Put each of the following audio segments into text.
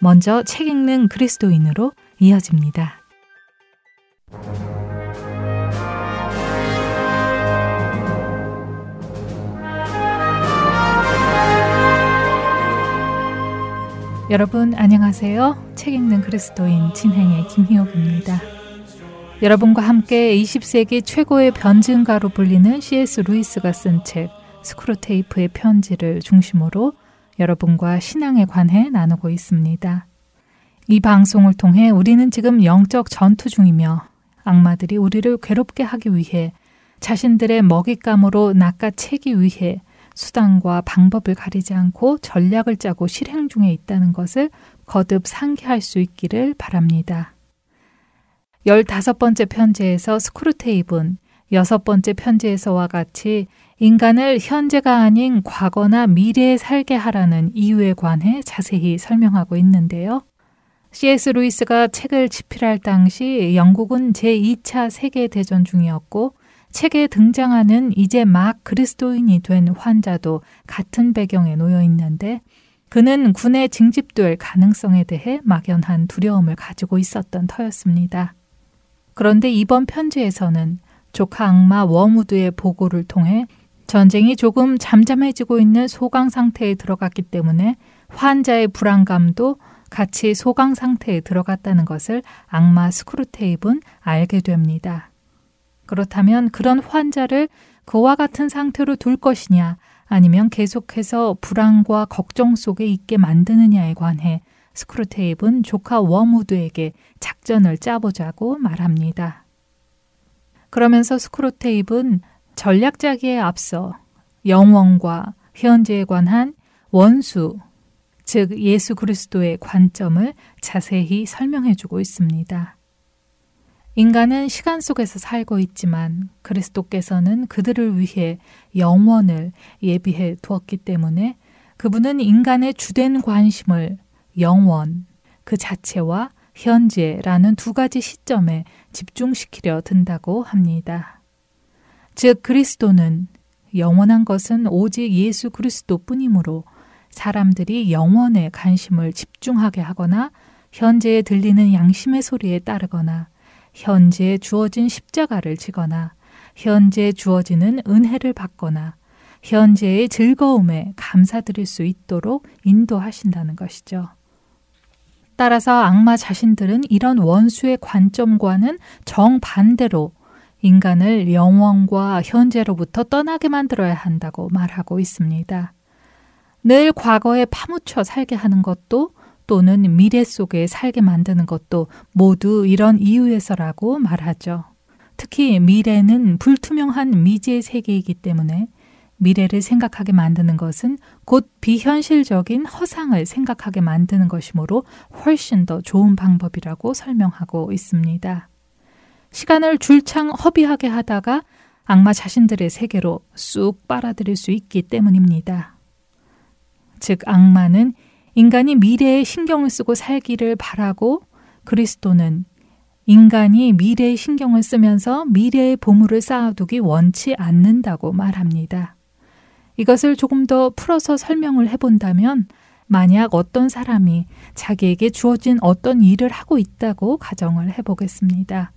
먼저 책 읽는 그리스도인으로 이어집니다. 여러분 안녕하세요. 책 읽는 그리스도인 진행의 김희옥입니다. 여러분과 함께 20세기 최고의 변증가로 불리는 C.S. 루이스가 쓴 책 스크루테이프의 편지를 중심으로 여러분과 신앙에 관해 나누고 있습니다. 이 방송을 통해 우리는 지금 영적 전투 중이며 악마들이 우리를 괴롭게 하기 위해 자신들의 먹잇감으로 낚아채기 위해 수단과 방법을 가리지 않고 전략을 짜고 실행 중에 있다는 것을 거듭 상기할 수 있기를 바랍니다. 열다섯 번째 편지에서 스크루테이브는 여섯 번째 편지에서와 같이 인간을 현재가 아닌 과거나 미래에 살게 하라는 이유에 관해 자세히 설명하고 있는데요. C.S. 루이스가 책을 집필할 당시 영국은 제2차 세계대전 중이었고 책에 등장하는 이제 막 그리스도인이 된 환자도 같은 배경에 놓여 있는데 그는 군에 징집될 가능성에 대해 막연한 두려움을 가지고 있었던 터였습니다. 그런데 이번 편지에서는 조카 악마 워무드의 보고를 통해 전쟁이 조금 잠잠해지고 있는 소강 상태에 들어갔기 때문에 환자의 불안감도 같이 소강 상태에 들어갔다는 것을 악마 스크루테이브는 알게 됩니다. 그렇다면 그런 환자를 그와 같은 상태로 둘 것이냐 아니면 계속해서 불안과 걱정 속에 있게 만드느냐에 관해 스크루테이브는 조카 워무드에게 작전을 짜보자고 말합니다. 그러면서 스크루테이브는 전략 자기에 앞서 영원과 현재에 관한 원수, 즉 예수 그리스도의 관점을 자세히 설명해 주고 있습니다. 인간은 시간 속에서 살고 있지만 그리스도께서는 그들을 위해 영원을 예비해 두었기 때문에 그분은 인간의 주된 관심을 영원 그 자체와 현재라는 두 가지 시점에 집중시키려 든다고 합니다. 즉 그리스도는 영원한 것은 오직 예수 그리스도 뿐이므로 사람들이 영원에 관심을 집중하게 하거나 현재에 들리는 양심의 소리에 따르거나 현재 주어진 십자가를 지거나 현재 주어지는 은혜를 받거나 현재의 즐거움에 감사드릴 수 있도록 인도하신다는 것이죠. 따라서 악마 자신들은 이런 원수의 관점과는 정반대로 인간을 영원과 현재로부터 떠나게 만들어야 한다고 말하고 있습니다. 늘 과거에 파묻혀 살게 하는 것도 또는 미래 속에 살게 만드는 것도 모두 이런 이유에서라고 말하죠. 특히 미래는 불투명한 미지의 세계이기 때문에 미래를 생각하게 만드는 것은 곧 비현실적인 허상을 생각하게 만드는 것이므로 훨씬 더 좋은 방법이라고 설명하고 있습니다. 시간을 줄창 허비하게 하다가 악마 자신들의 세계로 쑥 빨아들일 수 있기 때문입니다. 즉, 악마는 인간이 미래에 신경을 쓰고 살기를 바라고 그리스도는 인간이 미래에 신경을 쓰면서 미래의 보물을 쌓아두기 원치 않는다고 말합니다. 이것을 조금 더 풀어서 설명을 해본다면 만약 어떤 사람이 자기에게 주어진 어떤 일을 하고 있다고 가정을 해보겠습니다.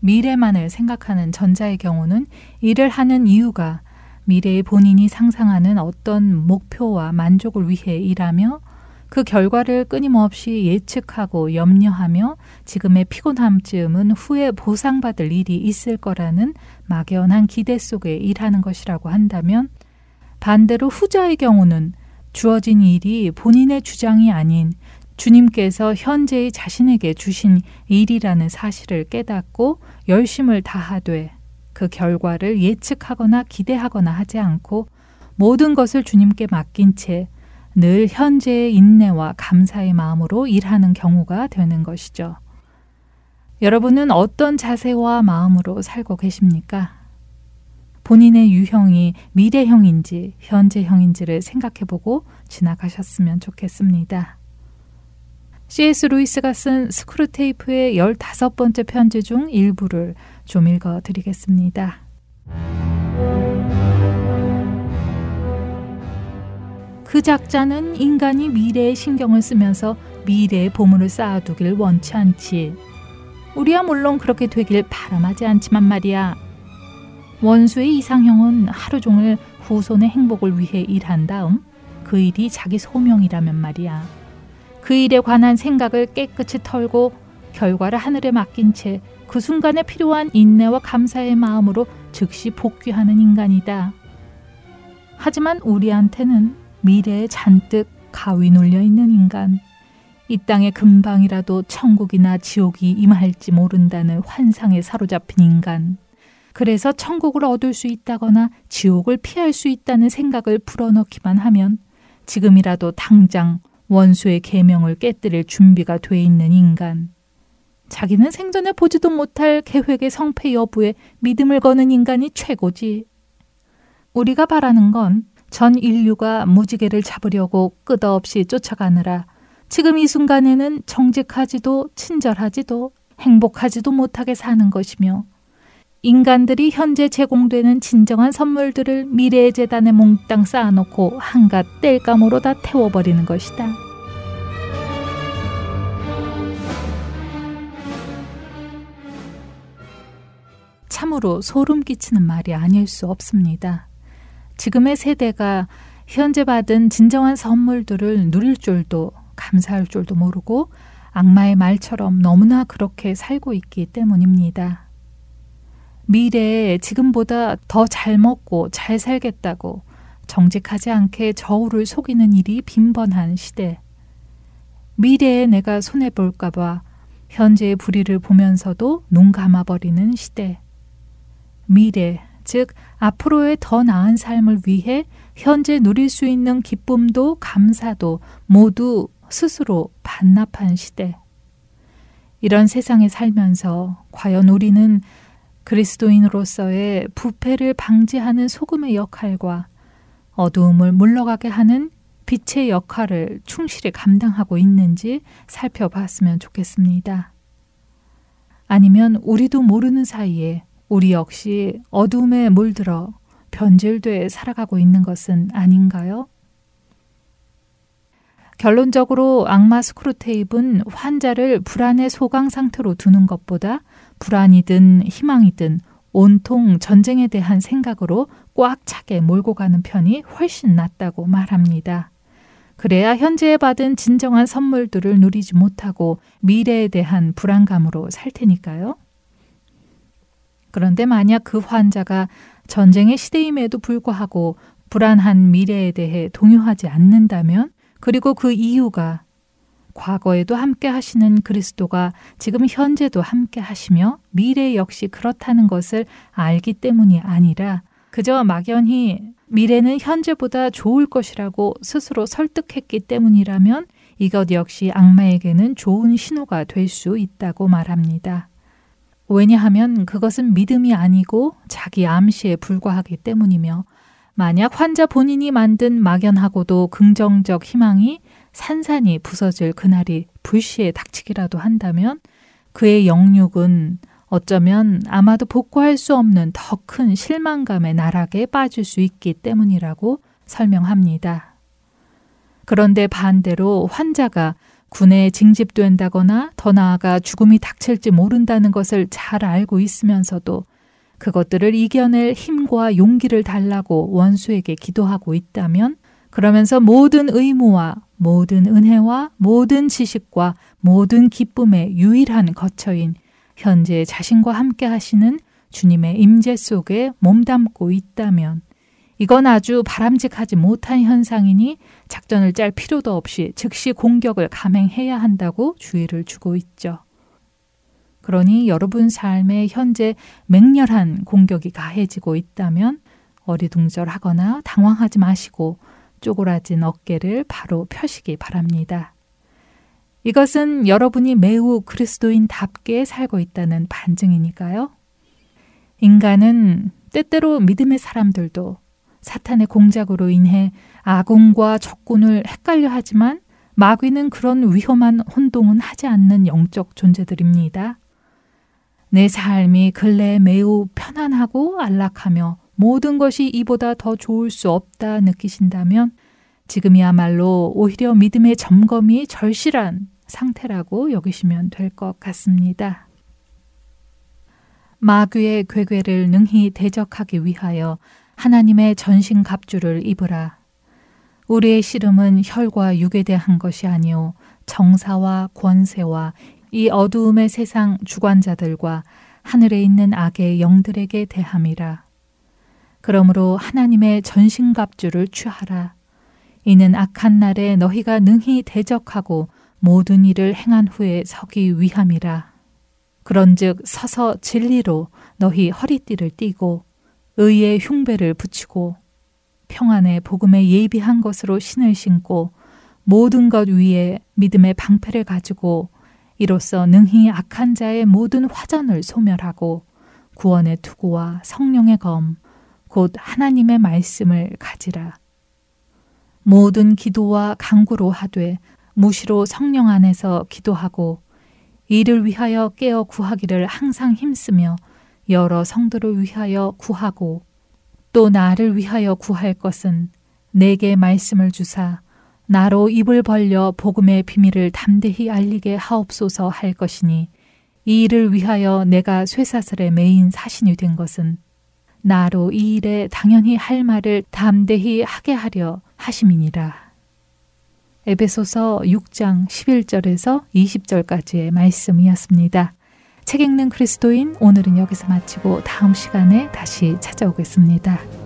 미래만을 생각하는 전자의 경우는 일을 하는 이유가 미래에 본인이 상상하는 어떤 목표와 만족을 위해 일하며 그 결과를 끊임없이 예측하고 염려하며 지금의 피곤함쯤은 후에 보상받을 일이 있을 거라는 막연한 기대 속에 일하는 것이라고 한다면 반대로 후자의 경우는 주어진 일이 본인의 주장이 아닌 주님께서 현재의 자신에게 주신 일이라는 사실을 깨닫고 열심을 다하되 그 결과를 예측하거나 기대하거나 하지 않고 모든 것을 주님께 맡긴 채 늘 현재의 인내와 감사의 마음으로 일하는 경우가 되는 것이죠. 여러분은 어떤 자세와 마음으로 살고 계십니까? 본인의 유형이 미래형인지 현재형인지를 생각해 보고 지나가셨으면 좋겠습니다. C.S. 루이스가 쓴 스크루테이프의 15번째 편지 중 일부를 좀 읽어 드리겠습니다. 그 작자는 인간이 미래에 신경을 쓰면서 미래의 보물을 쌓아두길 원치 않지. 우리야 물론 그렇게 되길 바람하지 않지만 말이야. 원수의 이상형은 하루 종일 후손의 행복을 위해 일한 다음 그 일이 자기 소명이라면 말이야. 그 일에 관한 생각을 깨끗이 털고 결과를 하늘에 맡긴 채 그 순간에 필요한 인내와 감사의 마음으로 즉시 복귀하는 인간이다. 하지만 우리한테는 미래에 잔뜩 가위 눌려 있는 인간, 이 땅에 금방이라도 천국이나 지옥이 임할지 모른다는 환상에 사로잡힌 인간, 그래서 천국을 얻을 수 있다거나 지옥을 피할 수 있다는 생각을 불어넣기만 하면 지금이라도 당장 원수의 계명을 깨뜨릴 준비가 돼 있는 인간. 자기는 생전에 보지도 못할 계획의 성패 여부에 믿음을 거는 인간이 최고지. 우리가 바라는 건 전 인류가 무지개를 잡으려고 끝없이 쫓아가느라 지금 이 순간에는 정직하지도 친절하지도 행복하지도 못하게 사는 것이며 인간들이 현재 제공되는 진정한 선물들을 미래의 재단에 몽땅 쌓아놓고 한갓 뗄감으로 다 태워버리는 것이다. 참으로 소름 끼치는 말이 아닐 수 없습니다. 지금의 세대가 현재 받은 진정한 선물들을 누릴 줄도 감사할 줄도 모르고 악마의 말처럼 너무나 그렇게 살고 있기 때문입니다. 미래에 지금보다 더 잘 먹고 잘 살겠다고 정직하지 않게 저울을 속이는 일이 빈번한 시대. 미래에 내가 손해볼까봐 현재의 불의를 보면서도 눈 감아버리는 시대. 미래, 즉, 앞으로의 더 나은 삶을 위해 현재 누릴 수 있는 기쁨도 감사도 모두 스스로 반납한 시대. 이런 세상에 살면서 과연 우리는 그리스도인으로서의 부패를 방지하는 소금의 역할과 어두움을 물러가게 하는 빛의 역할을 충실히 감당하고 있는지 살펴봤으면 좋겠습니다. 아니면 우리도 모르는 사이에 우리 역시 어둠에 물들어 변질돼 살아가고 있는 것은 아닌가요? 결론적으로 악마 스크루테이프는 환자를 불안의 소강 상태로 두는 것보다 불안이든 희망이든 온통 전쟁에 대한 생각으로 꽉 차게 몰고 가는 편이 훨씬 낫다고 말합니다. 그래야 현재에 받은 진정한 선물들을 누리지 못하고 미래에 대한 불안감으로 살 테니까요. 그런데 만약 그 환자가 전쟁의 시대임에도 불구하고 불안한 미래에 대해 동요하지 않는다면 그리고 그 이유가 과거에도 함께 하시는 그리스도가 지금 현재도 함께 하시며 미래 역시 그렇다는 것을 알기 때문이 아니라 그저 막연히 미래는 현재보다 좋을 것이라고 스스로 설득했기 때문이라면 이것 역시 악마에게는 좋은 신호가 될 수 있다고 말합니다. 왜냐하면 그것은 믿음이 아니고 자기 암시에 불과하기 때문이며 만약 환자 본인이 만든 막연하고도 긍정적 희망이 산산이 부서질 그날이 불시에 닥치기라도 한다면 그의 영육은 어쩌면 아마도 복구할 수 없는 더 큰 실망감의 나락에 빠질 수 있기 때문이라고 설명합니다. 그런데 반대로 환자가 군에 징집된다거나 더 나아가 죽음이 닥칠지 모른다는 것을 잘 알고 있으면서도 그것들을 이겨낼 힘과 용기를 달라고 원수에게 기도하고 있다면 그러면서 모든 의무와 모든 은혜와 모든 지식과 모든 기쁨의 유일한 거처인 현재 자신과 함께 하시는 주님의 임재 속에 몸담고 있다면 이건 아주 바람직하지 못한 현상이니 작전을 짤 필요도 없이 즉시 공격을 감행해야 한다고 주의를 주고 있죠. 그러니 여러분 삶에 현재 맹렬한 공격이 가해지고 있다면 어리둥절하거나 당황하지 마시고 쪼그라진 어깨를 바로 펴시기 바랍니다. 이것은 여러분이 매우 그리스도인답게 살고 있다는 반증이니까요. 인간은 때때로 믿음의 사람들도 사탄의 공작으로 인해 아군과 적군을 헷갈려 하지만 마귀는 그런 위험한 혼동은 하지 않는 영적 존재들입니다. 내 삶이 근래에 매우 편안하고 안락하며 모든 것이 이보다 더 좋을 수 없다 느끼신다면 지금이야말로 오히려 믿음의 점검이 절실한 상태라고 여기시면 될 것 같습니다. 마귀의 괴괴를 능히 대적하기 위하여 하나님의 전신 갑주를 입으라. 우리의 씨름은 혈과 육에 대한 것이 아니오 정사와 권세와 이 어두움의 세상 주관자들과 하늘에 있는 악의 영들에게 대함이라. 그러므로 하나님의 전신갑주를 취하라. 이는 악한 날에 너희가 능히 대적하고 모든 일을 행한 후에 서기 위함이라. 그런즉 서서 진리로 너희 허리띠를 띠고 의의 흉배를 붙이고 평안의 복음에 예비한 것으로 신을 신고 모든 것 위에 믿음의 방패를 가지고 이로써 능히 악한 자의 모든 화전을 소멸하고 구원의 투구와 성령의 검, 곧 하나님의 말씀을 가지라. 모든 기도와 강구로 하되 무시로 성령 안에서 기도하고 이를 위하여 깨어 구하기를 항상 힘쓰며 여러 성도를 위하여 구하고 또 나를 위하여 구할 것은 내게 말씀을 주사 나로 입을 벌려 복음의 비밀을 담대히 알리게 하옵소서 할 것이니 이 일을 위하여 내가 쇠사슬에 메인 사신이 된 것은 나로 이 일에 당연히 할 말을 담대히 하게 하려 하심이니라. 에베소서 6장 11절에서 20절까지의 말씀이었습니다. 책 읽는 그리스도인 오늘은 여기서 마치고 다음 시간에 다시 찾아오겠습니다.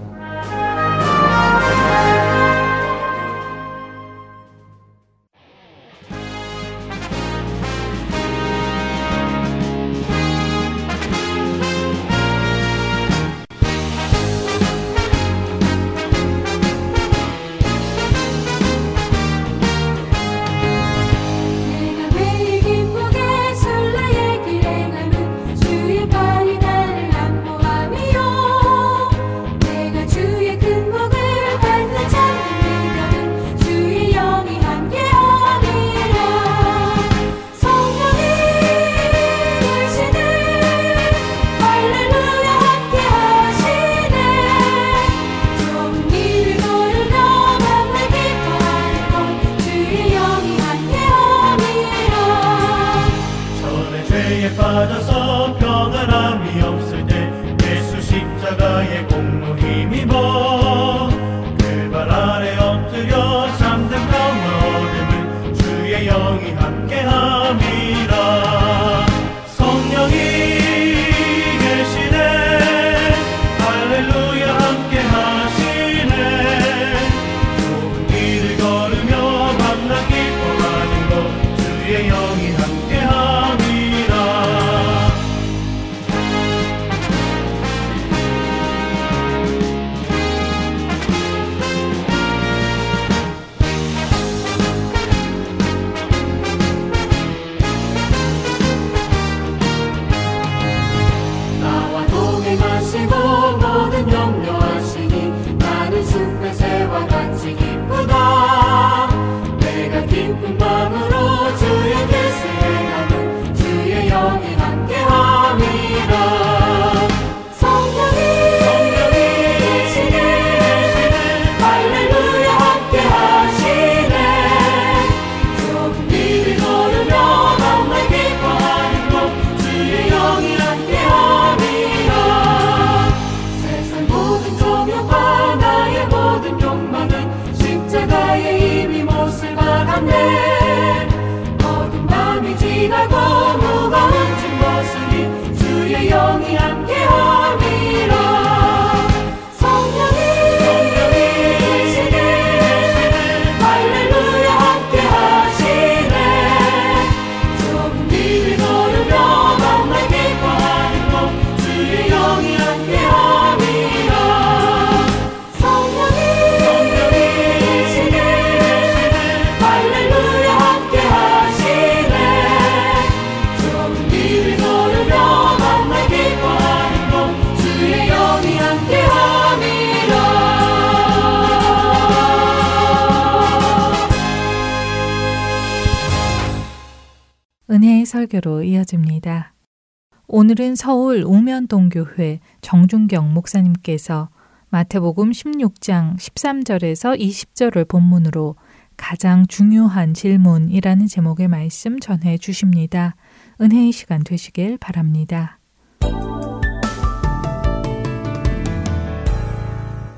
오늘은 서울 우면동교회 정준경 목사님께서 마태복음 16장 13절에서 20절을 본문으로 가장 중요한 질문이라는 제목의 말씀 전해 주십니다. 은혜의 시간 되시길 바랍니다.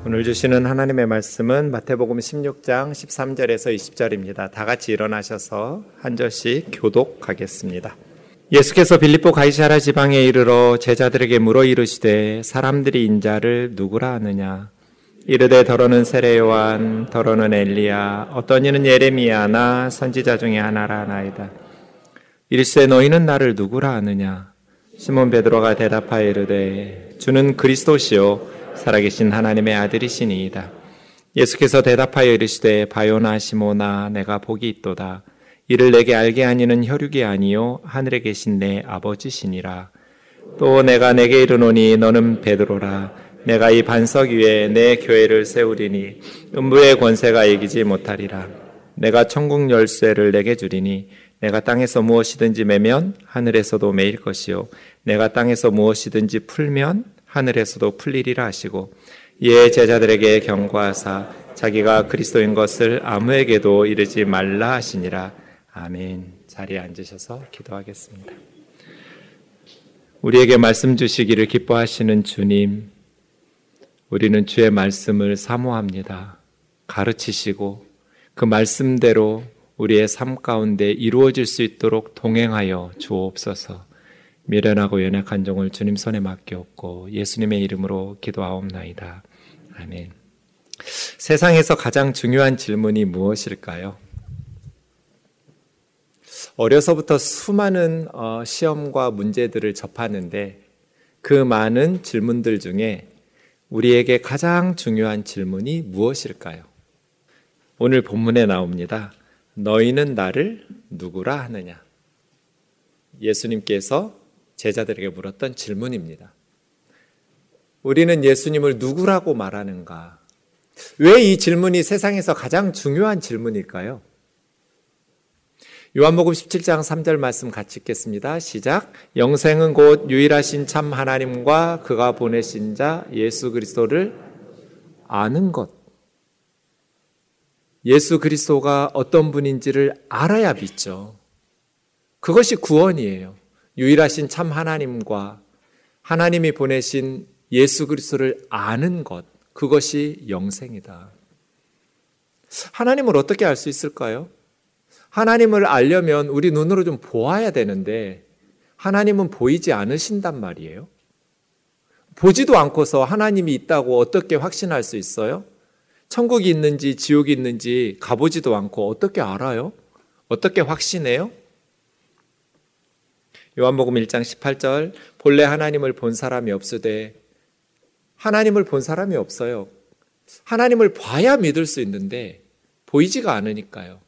오늘 주시는 하나님의 말씀은 마태복음 16장 13절에서 20절입니다. 다 같이 일어나셔서 한 절씩 교독하겠습니다. 예수께서 빌립보 가이사라 지방에 이르러 제자들에게 물어 이르시되 사람들이 인자를 누구라 하느냐 이르되 더러는 세례 요한 더러는 엘리야 어떤 이는 예레미야나 선지자 중에 하나라 나이다 이르시되 너희는 나를 누구라 하느냐 시몬 베드로가 대답하여 이르되 주는 그리스도시요 살아계신 하나님의 아들이시니이다. 예수께서 대답하여 이르시되 바요나 시모나 내가 복이 있도다. 이를 내게 알게 하니는 혈육이 아니요 하늘에 계신 내 아버지시니라. 또 내가 내게 이르노니 너는 베드로라. 내가 이 반석 위에 내 교회를 세우리니 음부의 권세가 이기지 못하리라. 내가 천국 열쇠를 내게 주리니 내가 땅에서 무엇이든지 매면 하늘에서도 매일 것이요 내가 땅에서 무엇이든지 풀면 하늘에서도 풀리리라 하시고 이에 제자들에게 경고하사 자기가 그리스도인 것을 아무에게도 이르지 말라 하시니라. 아멘. 자리에 앉으셔서 기도하겠습니다. 우리에게 말씀 주시기를 기뻐하시는 주님, 우리는 주의 말씀을 사모합니다. 가르치시고 그 말씀대로 우리의 삶 가운데 이루어질 수 있도록 동행하여 주옵소서. 미련하고 연약한 종을 주님 손에 맡겼고 예수님의 이름으로 기도하옵나이다. 아멘. 세상에서 가장 중요한 질문이 무엇일까요? 어려서부터 수많은 어, 시험과 문제들을 접하는데 그 많은 질문들 중에 우리에게 가장 중요한 질문이 무엇일까요? 오늘 본문에 나옵니다. 너희는 나를 누구라 하느냐? 예수님께서 제자들에게 물었던 질문입니다. 우리는 예수님을 누구라고 말하는가? 왜 이 질문이 세상에서 가장 중요한 질문일까요? 요한복음 17장 3절 말씀 같이 읽겠습니다. 시작. 영생은 곧 유일하신 참 하나님과 그가 보내신 자 예수 그리스도를 아는 것. 예수 그리스도가 어떤 분인지를 알아야 믿죠. 그것이 구원이에요. 유일하신 참 하나님과 하나님이 보내신 예수 그리스도를 아는 것, 그것이 영생이다. 하나님을 어떻게 알 수 있을까요? 하나님을 알려면 우리 눈으로 좀 보아야 되는데, 하나님은 보이지 않으신단 말이에요. 보지도 않고서 하나님이 있다고 어떻게 확신할 수 있어요? 천국이 있는지 지옥이 있는지 가보지도 않고 어떻게 알아요? 어떻게 확신해요? 요한복음 1장 18절 본래 하나님을 본 사람이 없으되 하나님을 본 사람이 없어요. 하나님을 봐야 믿을 수 있는데 보이지가 않으니까요.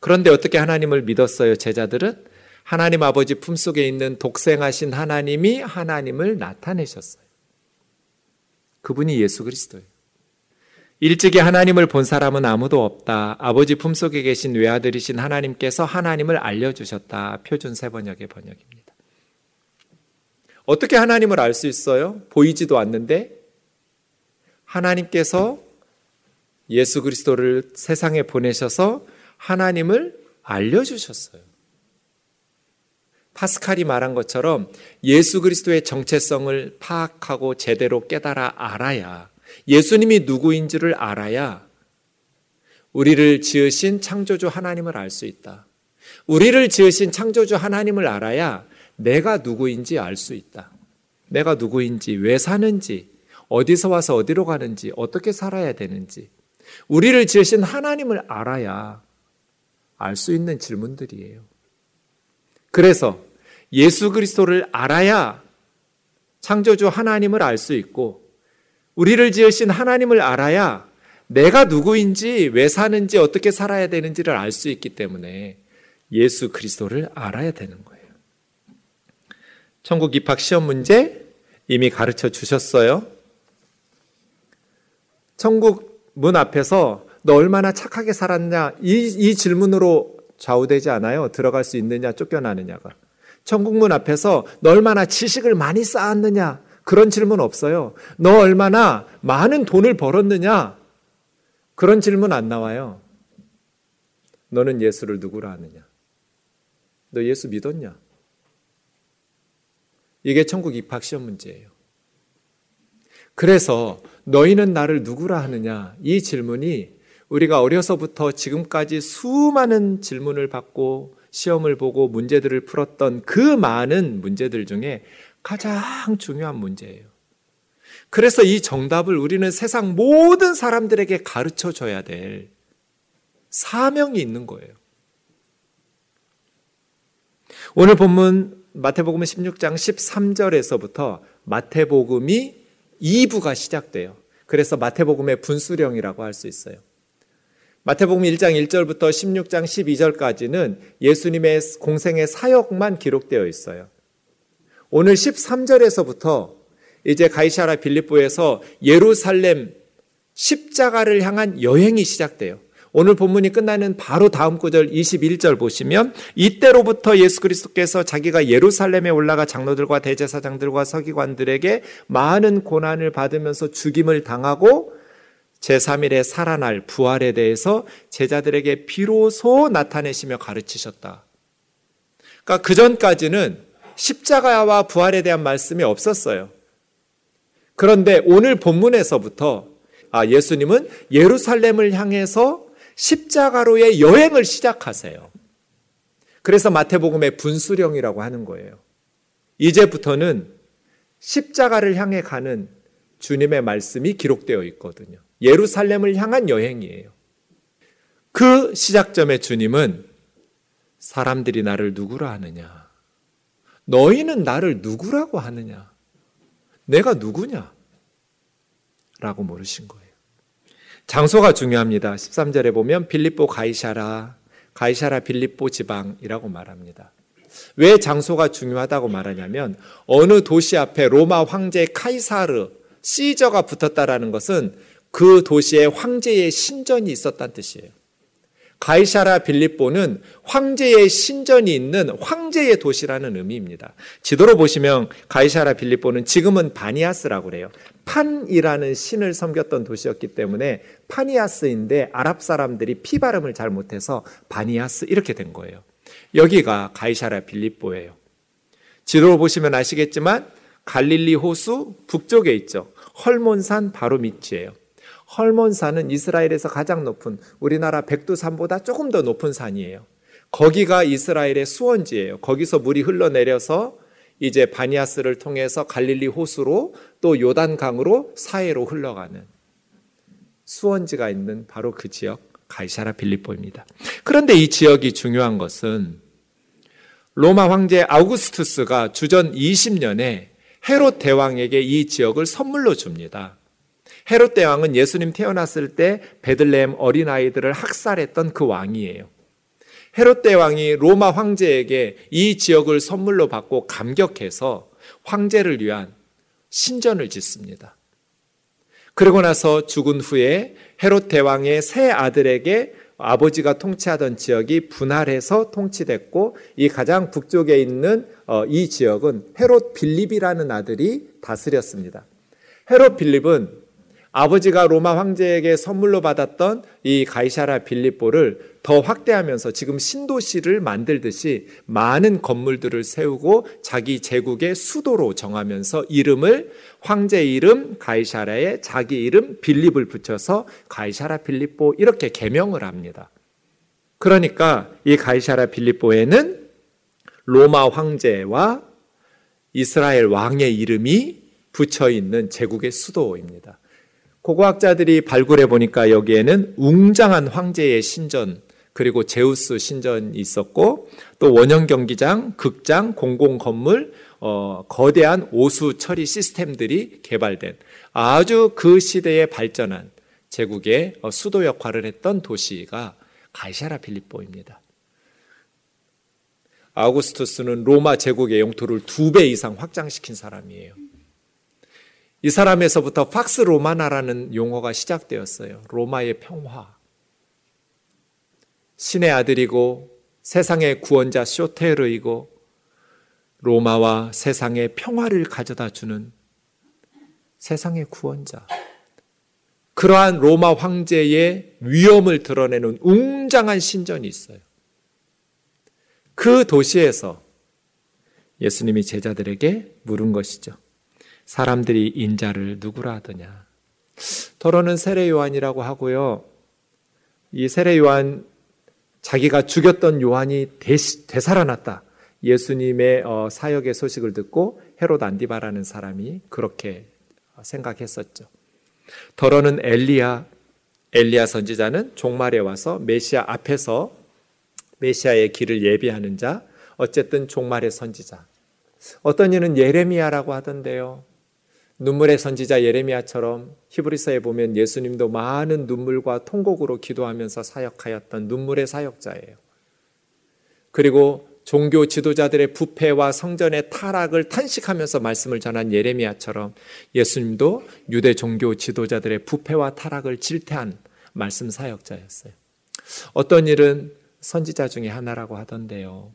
그런데 어떻게 하나님을 믿었어요? 제자들은 하나님 아버지 품속에 있는 독생하신 하나님이 하나님을 나타내셨어요. 그분이 예수 그리스도예요. 일찍이 하나님을 본 사람은 아무도 없다. 아버지 품속에 계신 외아들이신 하나님께서 하나님을 알려주셨다. 표준 세번역의 번역입니다. 어떻게 하나님을 알 수 있어요? 보이지도 않는데 하나님께서 예수 그리스도를 세상에 보내셔서 하나님을 알려주셨어요. 파스칼이 말한 것처럼 예수 그리스도의 정체성을 파악하고 제대로 깨달아 알아야 예수님이 누구인지를 알아야 우리를 지으신 창조주 하나님을 알 수 있다. 우리를 지으신 창조주 하나님을 알아야 내가 누구인지 알 수 있다. 내가 누구인지, 왜 사는지, 어디서 와서 어디로 가는지, 어떻게 살아야 되는지, 우리를 지으신 하나님을 알아야 알 수 있는 질문들이에요. 그래서 예수 그리스도를 알아야 창조주 하나님을 알 수 있고, 우리를 지으신 하나님을 알아야 내가 누구인지, 왜 사는지, 어떻게 살아야 되는지를 알 수 있기 때문에 예수 그리스도를 알아야 되는 거예요. 천국 입학 시험 문제 이미 가르쳐 주셨어요. 천국 문 앞에서 너 얼마나 착하게 살았냐? 이, 이 질문으로 좌우되지 않아요. 들어갈 수 있느냐, 쫓겨나느냐가. 천국문 앞에서 너 얼마나 지식을 많이 쌓았느냐, 그런 질문 없어요. 너 얼마나 많은 돈을 벌었느냐, 그런 질문 안 나와요. 너는 예수를 누구라 하느냐? 너 예수 믿었냐? 이게 천국 입학 시험 문제예요. 그래서 너희는 나를 누구라 하느냐? 이 질문이 우리가 어려서부터 지금까지 수많은 질문을 받고 시험을 보고 문제들을 풀었던 그 많은 문제들 중에 가장 중요한 문제예요. 그래서 이 정답을 우리는 세상 모든 사람들에게 가르쳐 줘야 될 사명이 있는 거예요. 오늘 본문 마태복음 16장 13절에서부터 마태복음이 2부가 시작돼요. 그래서 마태복음의 분수령이라고 할 수 있어요. 마태복음 1장 1절부터 16장 12절까지는 예수님의 공생의 사역만 기록되어 있어요. 오늘 13절에서부터 이제 가이사라 빌립보에서 예루살렘 십자가를 향한 여행이 시작돼요. 오늘 본문이 끝나는 바로 다음 구절 21절 보시면 이때로부터 예수 그리스도께서 자기가 예루살렘에 올라가 장로들과 대제사장들과 서기관들에게 많은 고난을 받으면서 죽임을 당하고 제3일에 살아날 부활에 대해서 제자들에게 비로소 나타내시며 가르치셨다. 그러니까 그 전까지는 십자가와 부활에 대한 말씀이 없었어요. 그런데 오늘 본문에서부터 아, 예수님은 예루살렘을 향해서 십자가로의 여행을 시작하세요. 그래서 마태복음의 분수령이라고 하는 거예요. 이제부터는 십자가를 향해 가는 주님의 말씀이 기록되어 있거든요. 예루살렘을 향한 여행이에요. 그 시작점의 주님은 사람들이 나를 누구라 하느냐? 너희는 나를 누구라고 하느냐? 내가 누구냐? 라고 물으신 거예요. 장소가 중요합니다. 13절에 보면 빌립보 가이샤라, 가이샤라 빌립보 지방이라고 말합니다. 왜 장소가 중요하다고 말하냐면 어느 도시 앞에 로마 황제 카이사르 시저가 붙었다라는 것은 그 도시에 황제의 신전이 있었다는 뜻이에요. 가이샤라 빌립보는 황제의 신전이 있는 황제의 도시라는 의미입니다. 지도로 보시면 가이샤라 빌립보는 지금은 바니아스라고 그래요. 판이라는 신을 섬겼던 도시였기 때문에 파니아스인데 아랍 사람들이 피 발음을 잘 못해서 바니아스 이렇게 된 거예요. 여기가 가이샤라 빌립보예요. 지도로 보시면 아시겠지만 갈릴리 호수 북쪽에 있죠. 헐몬산 바로 밑이에요. 헐몬산은 이스라엘에서 가장 높은 우리나라 백두산보다 조금 더 높은 산이에요. 거기가 이스라엘의 수원지예요. 거기서 물이 흘러내려서 이제 바니아스를 통해서 갈릴리 호수로 또 요단강으로 사해로 흘러가는 수원지가 있는 바로 그 지역 가이사라 빌립보입니다. 그런데 이 지역이 중요한 것은 로마 황제 아우구스투스가 주전 20년에 헤롯 대왕에게 이 지역을 선물로 줍니다. 헤롯 대왕은 예수님 태어났을 때 베들레헴 어린아이들을 학살했던 그 왕이에요. 헤롯 대왕이 로마 황제에게 이 지역을 선물로 받고 감격해서 황제를 위한 신전을 짓습니다. 그러고 나서 죽은 후에 헤롯 대왕의 새 아들에게 아버지가 통치하던 지역이 분할해서 통치됐고 이 가장 북쪽에 있는 어, 이 지역은 헤롯 빌립이라는 아들이 다스렸습니다. 헤롯 빌립은 아버지가 로마 황제에게 선물로 받았던 이 가이샤라 빌립보를 더 확대하면서 지금 신도시를 만들듯이 많은 건물들을 세우고 자기 제국의 수도로 정하면서 이름을 황제 이름 가이샤라에 자기 이름 빌립을 붙여서 가이샤라 빌립보 이렇게 개명을 합니다. 그러니까 이 가이샤라 빌립보에는 로마 황제와 이스라엘 왕의 이름이 붙여 있는 제국의 수도입니다. 고고학자들이 발굴해 보니까 여기에는 웅장한 황제의 신전 그리고 제우스 신전이 있었고 또 원형 경기장, 극장, 공공 건물, 어, 거대한 오수 처리 시스템들이 개발된 아주 그 시대에 발전한 제국의 어, 수도 역할을 했던 도시가 가이샤라 필리포입니다. 아우구스투스는 로마 제국의 영토를 두 배 이상 확장시킨 사람이에요. 이 사람에서부터 팍스 로마나라는 용어가 시작되었어요. 로마의 평화. 신의 아들이고 세상의 구원자 쇼테르이고 로마와 세상의 평화를 가져다 주는 세상의 구원자. 그러한 로마 황제의 위엄을 드러내는 웅장한 신전이 있어요. 그 도시에서 예수님이 제자들에게 물은 것이죠. 사람들이 인자를 누구라 하더냐. 더러는 세례 요한이라고 하고요. 이 세례 요한 자기가 죽였던 요한이 되살아났다. 예수님의 어, 사역의 소식을 듣고 헤롯 안디바라는 사람이 그렇게 생각했었죠. 더러는 엘리야, 엘리야 선지자는 종말에 와서 메시아 앞에서 메시아의 길을 예비하는 자, 어쨌든 종말의 선지자. 어떤 이는 예레미야라고 하던데요. 눈물의 선지자 예레미야처럼 히브리서에 보면 예수님도 많은 눈물과 통곡으로 기도하면서 사역하였던 눈물의 사역자예요. 그리고 종교 지도자들의 부패와 성전의 타락을 탄식하면서 말씀을 전한 예레미야처럼 예수님도 유대 종교 지도자들의 부패와 타락을 질태한 말씀 사역자였어요. 어떤 일은 선지자 중에 하나라고 하던데요.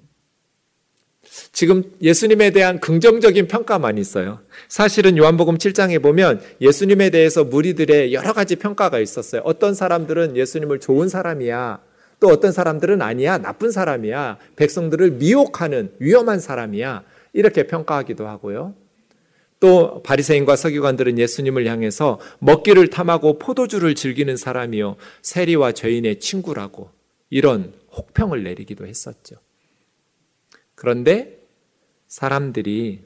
지금 예수님에 대한 긍정적인 평가만 있어요. 사실은 요한복음 7장에 보면 예수님에 대해서 무리들의 여러 가지 평가가 있었어요. 어떤 사람들은 예수님을 좋은 사람이야. 또 어떤 사람들은 아니야. 나쁜 사람이야. 백성들을 미혹하는 위험한 사람이야. 이렇게 평가하기도 하고요. 또 바리새인과 서기관들은 예수님을 향해서 먹기를 탐하고 포도주를 즐기는 사람이요 세리와 죄인의 친구라고 이런 혹평을 내리기도 했었죠. 그런데 사람들이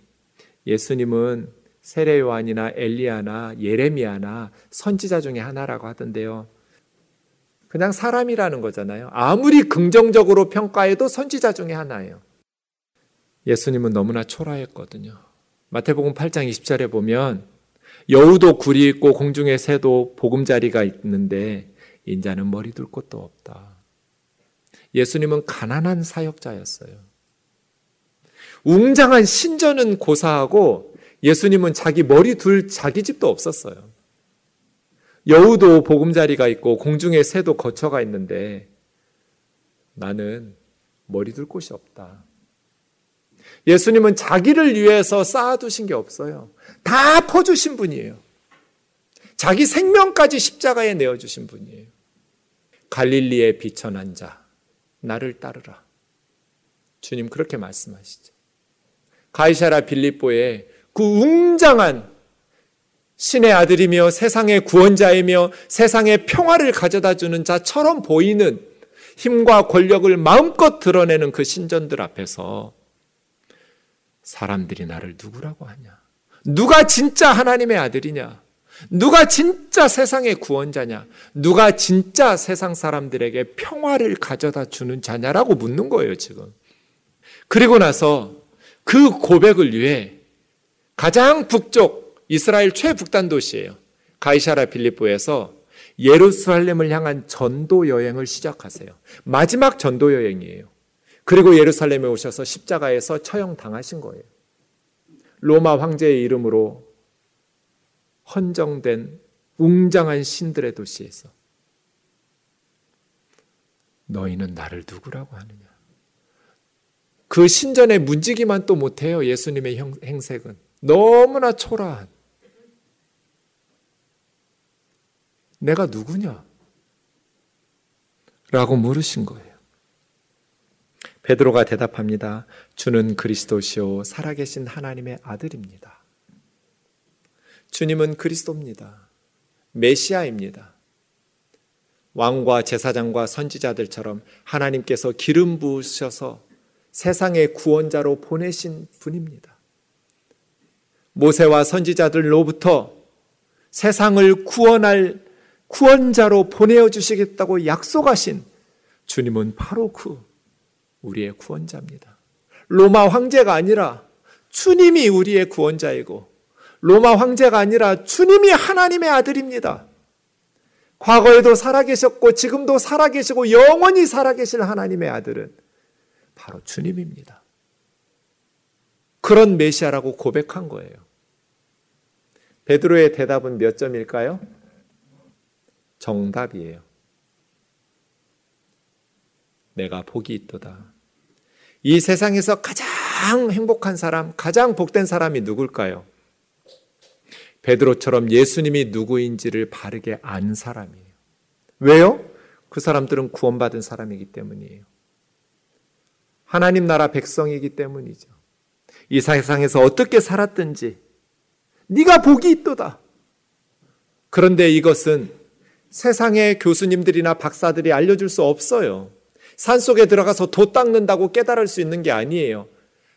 예수님은 세례 요한이나 엘리야나 예레미야나 선지자 중에 하나라고 하던데요. 그냥 사람이라는 거잖아요. 아무리 긍정적으로 평가해도 선지자 중에 하나예요. 예수님은 너무나 초라했거든요. 마태복음 8장 20절에 보면 여우도 굴이 있고 공중의 새도 보금자리가 있는데 인자는 머리 둘 곳도 없다. 예수님은 가난한 사역자였어요. 웅장한 신전은 고사하고 예수님은 자기 머리 둘 자기 집도 없었어요. 여우도 보금자리가 있고 공중의 새도 거처가 있는데 나는 머리 둘 곳이 없다. 예수님은 자기를 위해서 쌓아두신 게 없어요. 다 퍼주신 분이에요. 자기 생명까지 십자가에 내어주신 분이에요. 갈릴리에 비천한 자, 나를 따르라. 주님 그렇게 말씀하시죠. 가이사라 빌립보에 그 웅장한 신의 아들이며 세상의 구원자이며 세상의 평화를 가져다 주는 자처럼 보이는 힘과 권력을 마음껏 드러내는 그 신전들 앞에서 사람들이 나를 누구라고 하냐? 누가 진짜 하나님의 아들이냐? 누가 진짜 세상의 구원자냐? 누가 진짜 세상 사람들에게 평화를 가져다 주는 자냐라고 묻는 거예요, 지금. 그리고 나서 그 고백을 위해 가장 북쪽 이스라엘 최북단 도시예요. 가이샤라 빌립보에서 예루살렘을 향한 전도 여행을 시작하세요. 마지막 전도 여행이에요. 그리고 예루살렘에 오셔서 십자가에서 처형 당하신 거예요. 로마 황제의 이름으로 헌정된 웅장한 신들의 도시에서 너희는 나를 누구라고 하느냐? 그 신전에 문지기만 또 못해요. 예수님의 행색은. 너무나 초라한. 내가 누구냐? 라고 물으신 거예요. 베드로가 대답합니다. 주는 그리스도시요 살아계신 하나님의 아들입니다. 주님은 그리스도입니다. 메시아입니다. 왕과 제사장과 선지자들처럼 하나님께서 기름 부으셔서 세상의 구원자로 보내신 분입니다. 모세와 선지자들로부터 세상을 구원할 구원자로 보내어 주시겠다고 약속하신 주님은 바로 그 우리의 구원자입니다. 로마 황제가 아니라 주님이 우리의 구원자이고 로마 황제가 아니라 주님이 하나님의 아들입니다. 과거에도 살아계셨고 지금도 살아계시고 영원히 살아계실 하나님의 아들은 바로 주님입니다. 그런 메시아라고 고백한 거예요. 베드로의 대답은 몇 점일까요? 정답이에요. 내가 복이 있도다. 이 세상에서 가장 행복한 사람, 가장 복된 사람이 누굴까요? 베드로처럼 예수님이 누구인지를 바르게 안 사람이에요. 왜요? 그 사람들은 구원받은 사람이기 때문이에요. 하나님 나라 백성이기 때문이죠. 이 세상에서 어떻게 살았든지 네가 복이 있도다. 그런데 이것은 세상의 교수님들이나 박사들이 알려줄 수 없어요. 산 속에 들어가서 도 닦는다고 깨달을 수 있는 게 아니에요.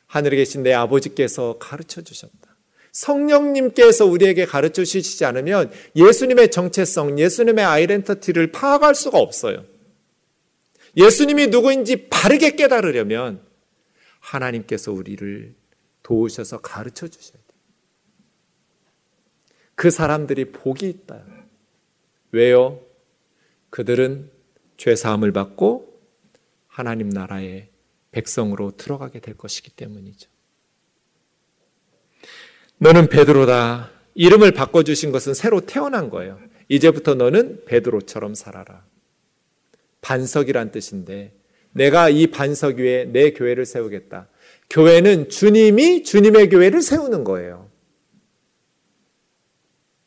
하늘에 계신 내 아버지께서 가르쳐 주셨다. 성령님께서 우리에게 가르쳐 주시지 않으면 예수님의 정체성, 예수님의 아이덴티티를 파악할 수가 없어요. 예수님이 누구인지 바르게 깨달으려면 하나님께서 우리를 도우셔서 가르쳐 주셔야 돼요. 그 사람들이 복이 있다. 왜요? 그들은 죄 사함을 받고 하나님 나라의 백성으로 들어가게 될 것이기 때문이죠. 너는 베드로다. 이름을 바꿔주신 것은 새로 태어난 거예요. 이제부터 너는 베드로처럼 살아라. 반석이란 뜻인데, 내가 이 반석 위에 내 교회를 세우겠다. 교회는 주님이 주님의 교회를 세우는 거예요.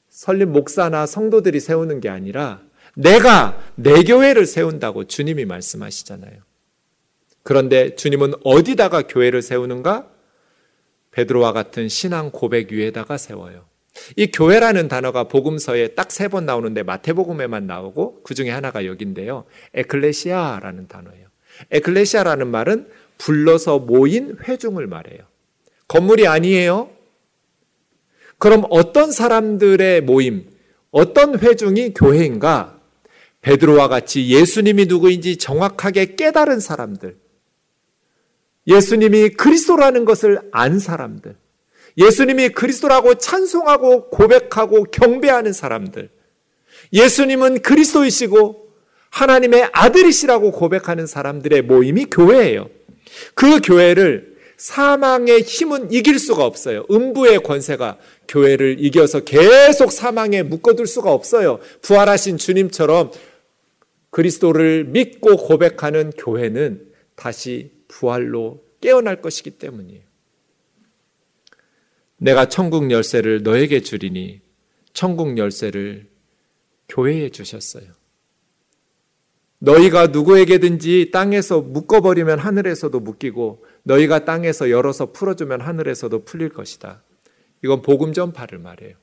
설립 목사나 성도들이 세우는 게 아니라 내가 내 교회를 세운다고 주님이 말씀하시잖아요. 그런데 주님은 어디다가 교회를 세우는가? 베드로와 같은 신앙 고백 위에다가 세워요. 이 교회라는 단어가 복음서에 딱 세 번 나오는데 마태복음에만 나오고 그 중에 하나가 여긴데요. 에클레시아라는 단어예요. 에클레시아라는 말은 불러서 모인 회중을 말해요. 건물이 아니에요. 그럼 어떤 사람들의 모임, 어떤 회중이 교회인가? 베드로와 같이 예수님이 누구인지 정확하게 깨달은 사람들, 예수님이 그리스도라는 것을 안 사람들, 예수님이 그리스도라고 찬송하고 고백하고 경배하는 사람들, 예수님은 그리스도이시고 하나님의 아들이시라고 고백하는 사람들의 모임이 교회예요. 그 교회를 사망의 힘은 이길 수가 없어요. 음부의 권세가 교회를 이겨서 계속 사망에 묶어둘 수가 없어요. 부활하신 주님처럼 그리스도를 믿고 고백하는 교회는 다시 부활로 깨어날 것이기 때문이에요. 내가 천국 열쇠를 너에게 주리니 천국 열쇠를 교회에 주셨어요. 너희가 누구에게든지 땅에서 묶어버리면 하늘에서도 묶이고 너희가 땅에서 열어서 풀어주면 하늘에서도 풀릴 것이다. 이건 복음 전파를 말해요.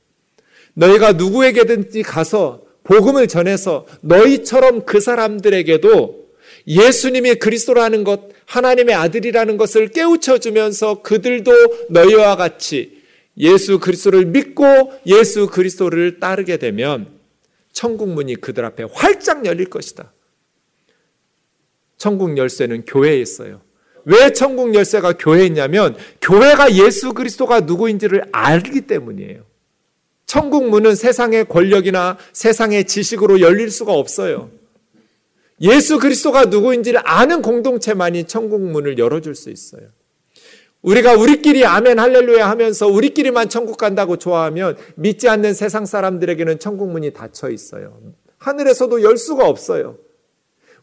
너희가 누구에게든지 가서 복음을 전해서 너희처럼 그 사람들에게도 예수님이 그리스도라는 것, 하나님의 아들이라는 것을 깨우쳐 주면서 그들도 너희와 같이 예수 그리스도를 믿고 예수 그리스도를 따르게 되면 천국 문이 그들 앞에 활짝 열릴 것이다. 천국 열쇠는 교회에 있어요. 왜 천국 열쇠가 교회에 있냐면 교회가 예수 그리스도가 누구인지를 알기 때문이에요. 천국 문은 세상의 권력이나 세상의 지식으로 열릴 수가 없어요. 예수 그리스도가 누구인지를 아는 공동체만이 천국 문을 열어줄 수 있어요. 우리가 우리끼리 아멘 할렐루야 하면서 우리끼리만 천국 간다고 좋아하면 믿지 않는 세상 사람들에게는 천국 문이 닫혀 있어요. 하늘에서도 열 수가 없어요.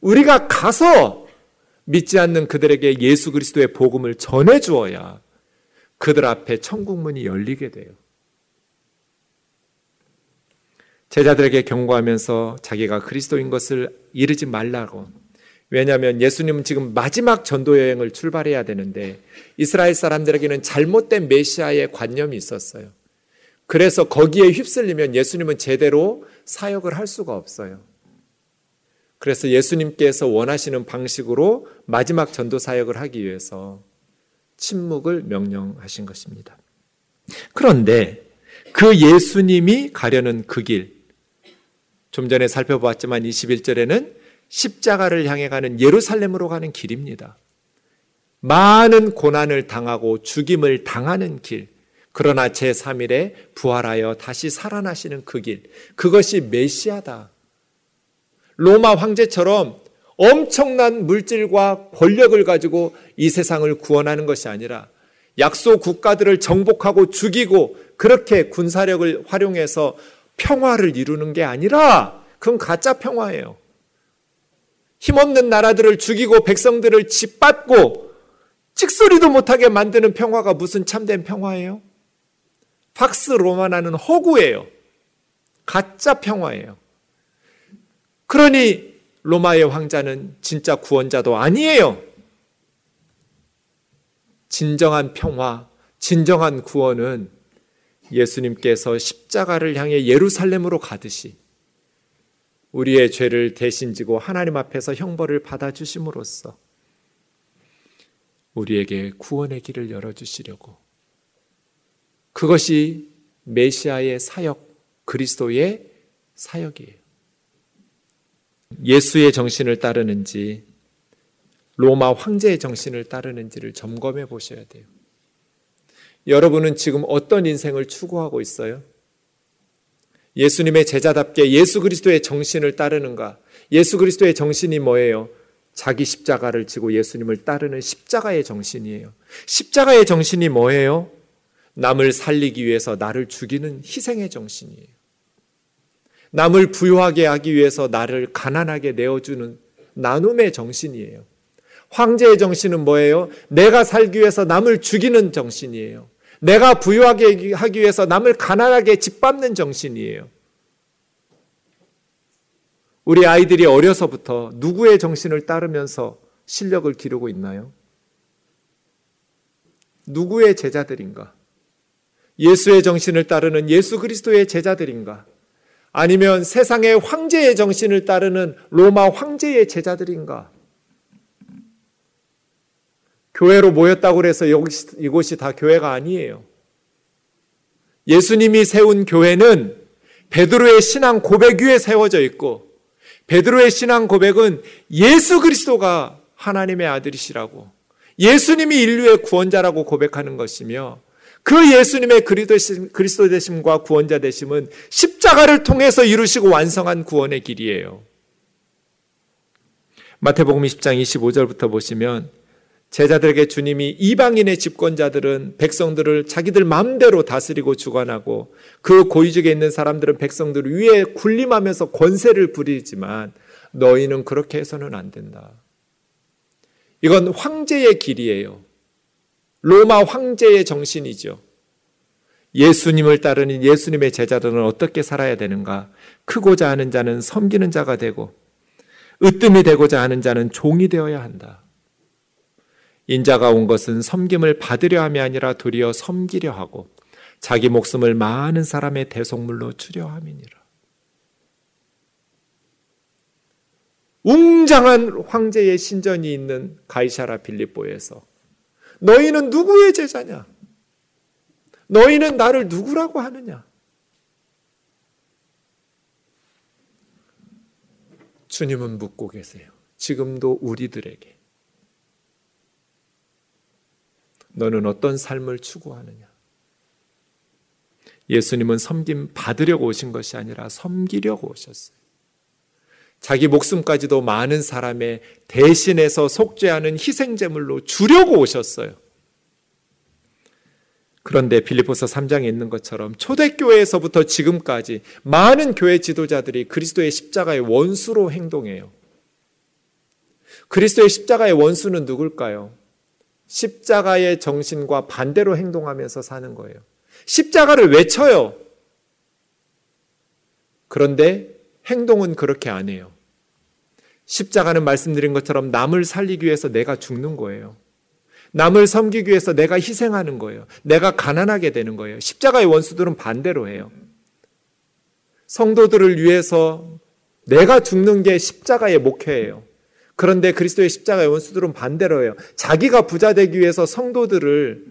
우리가 가서 믿지 않는 그들에게 예수 그리스도의 복음을 전해 주어야 그들 앞에 천국 문이 열리게 돼요. 제자들에게 경고하면서 자기가 그리스도인 것을 이르지 말라고. 왜냐하면 예수님은 지금 마지막 전도 여행을 출발해야 되는데 이스라엘 사람들에게는 잘못된 메시아의 관념이 있었어요. 그래서 거기에 휩쓸리면 예수님은 제대로 사역을 할 수가 없어요. 그래서 예수님께서 원하시는 방식으로 마지막 전도 사역을 하기 위해서 침묵을 명령하신 것입니다. 그런데 그 예수님이 가려는 그 길, 좀 전에 살펴보았지만 21절에는 십자가를 향해 가는 예루살렘으로 가는 길입니다. 많은 고난을 당하고 죽임을 당하는 길. 그러나 제3일에 부활하여 다시 살아나시는 그 길. 그것이 메시아다. 로마 황제처럼 엄청난 물질과 권력을 가지고 이 세상을 구원하는 것이 아니라 약소 국가들을 정복하고 죽이고 그렇게 군사력을 활용해서 평화를 이루는 게 아니라 그건 가짜 평화예요. 힘없는 나라들을 죽이고 백성들을 짓밟고 찍소리도 못하게 만드는 평화가 무슨 참된 평화예요? 팍스 로마나는 허구예요. 가짜 평화예요. 그러니 로마의 황자는 진짜 구원자도 아니에요. 진정한 평화, 진정한 구원은 예수님께서 십자가를 향해 예루살렘으로 가듯이 우리의 죄를 대신 지고 하나님 앞에서 형벌을 받아 주심으로써 우리에게 구원의 길을 열어 주시려고 그것이 메시아의 사역, 그리스도의 사역이에요. 예수의 정신을 따르는지 로마 황제의 정신을 따르는지를 점검해 보셔야 돼요. 여러분은 지금 어떤 인생을 추구하고 있어요? 예수님의 제자답게 예수 그리스도의 정신을 따르는가? 예수 그리스도의 정신이 뭐예요? 자기 십자가를 지고 예수님을 따르는 십자가의 정신이에요. 십자가의 정신이 뭐예요? 남을 살리기 위해서 나를 죽이는 희생의 정신이에요. 남을 부유하게 하기 위해서 나를 가난하게 내어주는 나눔의 정신이에요. 황제의 정신은 뭐예요? 내가 살기 위해서 남을 죽이는 정신이에요. 내가 부유하게 하기 위해서 남을 가난하게 짓밟는 정신이에요. 우리 아이들이 어려서부터 누구의 정신을 따르면서 실력을 기르고 있나요? 누구의 제자들인가? 예수의 정신을 따르는 예수 그리스도의 제자들인가? 아니면 세상의 황제의 정신을 따르는 로마 황제의 제자들인가? 교회로 모였다고 해서 이곳이 다 교회가 아니에요. 예수님이 세운 교회는 베드로의 신앙 고백 위에 세워져 있고 베드로의 신앙 고백은 예수 그리스도가 하나님의 아들이시라고 예수님이 인류의 구원자라고 고백하는 것이며 그 예수님의 그리스도 되심과 구원자 되심은 십자가를 통해서 이루시고 완성한 구원의 길이에요. 마태복음 20장 25절부터 보시면 제자들에게 주님이 이방인의 집권자들은 백성들을 자기들 마음대로 다스리고 주관하고 그 고위직에 있는 사람들은 백성들 위에 군림하면서 권세를 부리지만 너희는 그렇게 해서는 안 된다. 이건 황제의 길이에요. 로마 황제의 정신이죠. 예수님을 따르는 예수님의 제자들은 어떻게 살아야 되는가? 크고자 하는 자는 섬기는 자가 되고 으뜸이 되고자 하는 자는 종이 되어야 한다. 인자가 온 것은 섬김을 받으려 함이 아니라 도리어 섬기려 하고 자기 목숨을 많은 사람의 대속물로 주려 함이니라. 웅장한 황제의 신전이 있는 가이사라 빌립보에서 너희는 누구의 제자냐? 너희는 나를 누구라고 하느냐? 주님은 묻고 계세요. 지금도 우리들에게. 너는 어떤 삶을 추구하느냐? 예수님은 섬김 받으려고 오신 것이 아니라 섬기려고 오셨어요. 자기 목숨까지도 많은 사람의 대신해서 속죄하는 희생제물로 주려고 오셨어요. 그런데 빌리포서 3장에 있는 것처럼 초대교회에서부터 지금까지 많은 교회 지도자들이 그리스도의 십자가의 원수로 행동해요. 그리스도의 십자가의 원수는 누굴까요? 십자가의 정신과 반대로 행동하면서 사는 거예요. 십자가를 외쳐요. 그런데 행동은 그렇게 안 해요. 십자가는 말씀드린 것처럼 남을 살리기 위해서 내가 죽는 거예요. 남을 섬기기 위해서 내가 희생하는 거예요. 내가 가난하게 되는 거예요. 십자가의 원수들은 반대로 해요. 성도들을 위해서 내가 죽는 게 십자가의 목회예요. 그런데 그리스도의 십자가의 원수들은 반대로 해요. 자기가 부자 되기 위해서 성도들을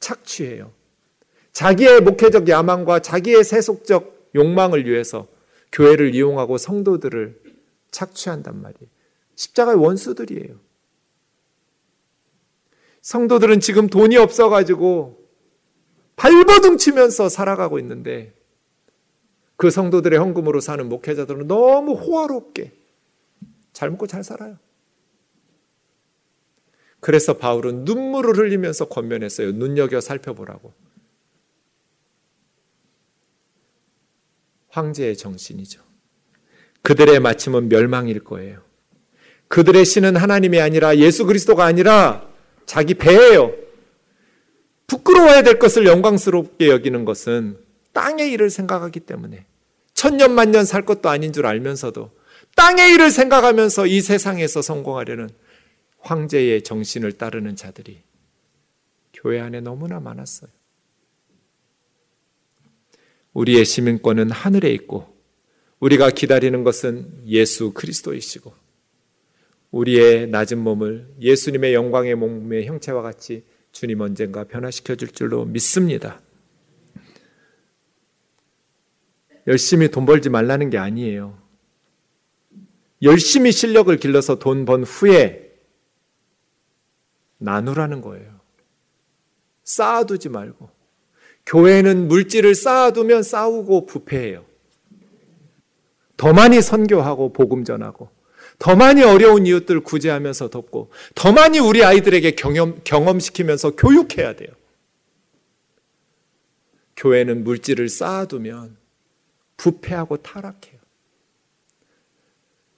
착취해요. 자기의 목회적 야망과 자기의 세속적 욕망을 위해서 교회를 이용하고 성도들을 착취한단 말이에요. 십자가의 원수들이에요. 성도들은 지금 돈이 없어가지고 발버둥 치면서 살아가고 있는데 그 성도들의 헌금으로 사는 목회자들은 너무 호화롭게 잘 먹고 잘 살아요. 그래서 바울은 눈물을 흘리면서 권면했어요. 눈여겨 살펴보라고. 황제의 정신이죠. 그들의 마침은 멸망일 거예요. 그들의 신은 하나님이 아니라 예수 그리스도가 아니라 자기 배예요. 부끄러워야 될 것을 영광스럽게 여기는 것은 땅의 일을 생각하기 때문에 천년 만년 살 것도 아닌 줄 알면서도 땅의 일을 생각하면서 이 세상에서 성공하려는 황제의 정신을 따르는 자들이 교회 안에 너무나 많았어요. 우리의 시민권은 하늘에 있고 우리가 기다리는 것은 예수 그리스도이시고 우리의 낮은 몸을 예수님의 영광의 몸의 형체와 같이 주님 언젠가 변화시켜 줄 줄로 믿습니다. 열심히 돈 벌지 말라는 게 아니에요. 열심히 실력을 길러서 돈 번 후에 나누라는 거예요. 쌓아두지 말고. 교회는 물질을 쌓아두면 싸우고 부패해요. 더 많이 선교하고 복음 전하고 더 많이 어려운 이웃들 구제하면서 돕고 더 많이 우리 아이들에게 경험, 경험시키면서 교육해야 돼요. 교회는 물질을 쌓아두면 부패하고 타락해요.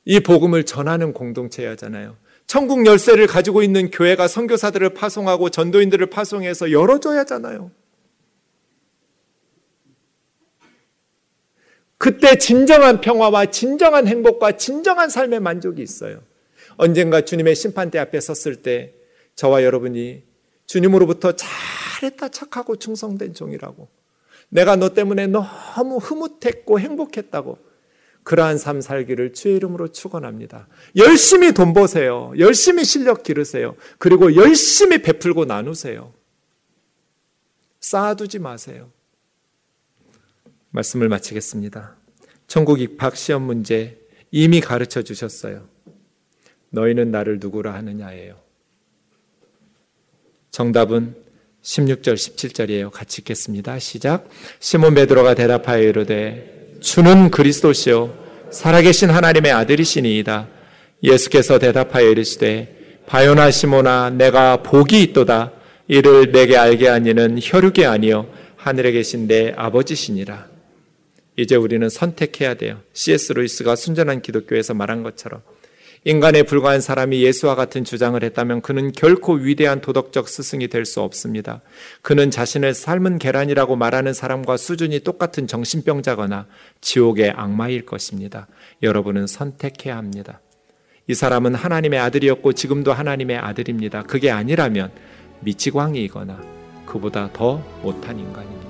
이 복음을 전하는 공동체야잖아요. 천국 열쇠를 가지고 있는 교회가 선교사들을 파송하고 전도인들을 파송해서 열어줘야 하잖아요. 그때 진정한 평화와 진정한 행복과 진정한 삶의 만족이 있어요. 언젠가 주님의 심판대 앞에 섰을 때 저와 여러분이 주님으로부터 잘했다 착하고 충성된 종이라고 내가 너 때문에 너무 흐뭇했고 행복했다고 그러한 삶 살기를 주의 이름으로 축원합니다. 열심히 돈 버세요. 열심히 실력 기르세요. 그리고 열심히 베풀고 나누세요. 쌓아두지 마세요. 말씀을 마치겠습니다. 천국 입학 시험 문제 이미 가르쳐 주셨어요. 너희는 나를 누구라 하느냐예요. 정답은 16절 17절이에요. 같이 읽겠습니다. 시작. 시몬 베드로가 대답하여 이르되 주는 그리스도시요 살아계신 하나님의 아들이시니이다. 예수께서 대답하여 이르시되 바요나 시모나 내가 복이 있도다. 이를 내게 알게 하니는 혈육이 아니요 하늘에 계신 내 아버지시니라. 이제 우리는 선택해야 돼요. C.S. 루이스가 순전한 기독교에서 말한 것처럼 인간에 불과한 사람이 예수와 같은 주장을 했다면 그는 결코 위대한 도덕적 스승이 될 수 없습니다. 그는 자신을 삶은 계란이라고 말하는 사람과 수준이 똑같은 정신병자거나 지옥의 악마일 것입니다. 여러분은 선택해야 합니다. 이 사람은 하나님의 아들이었고 지금도 하나님의 아들입니다. 그게 아니라면 미치광이거나 그보다 더 못한 인간입니다.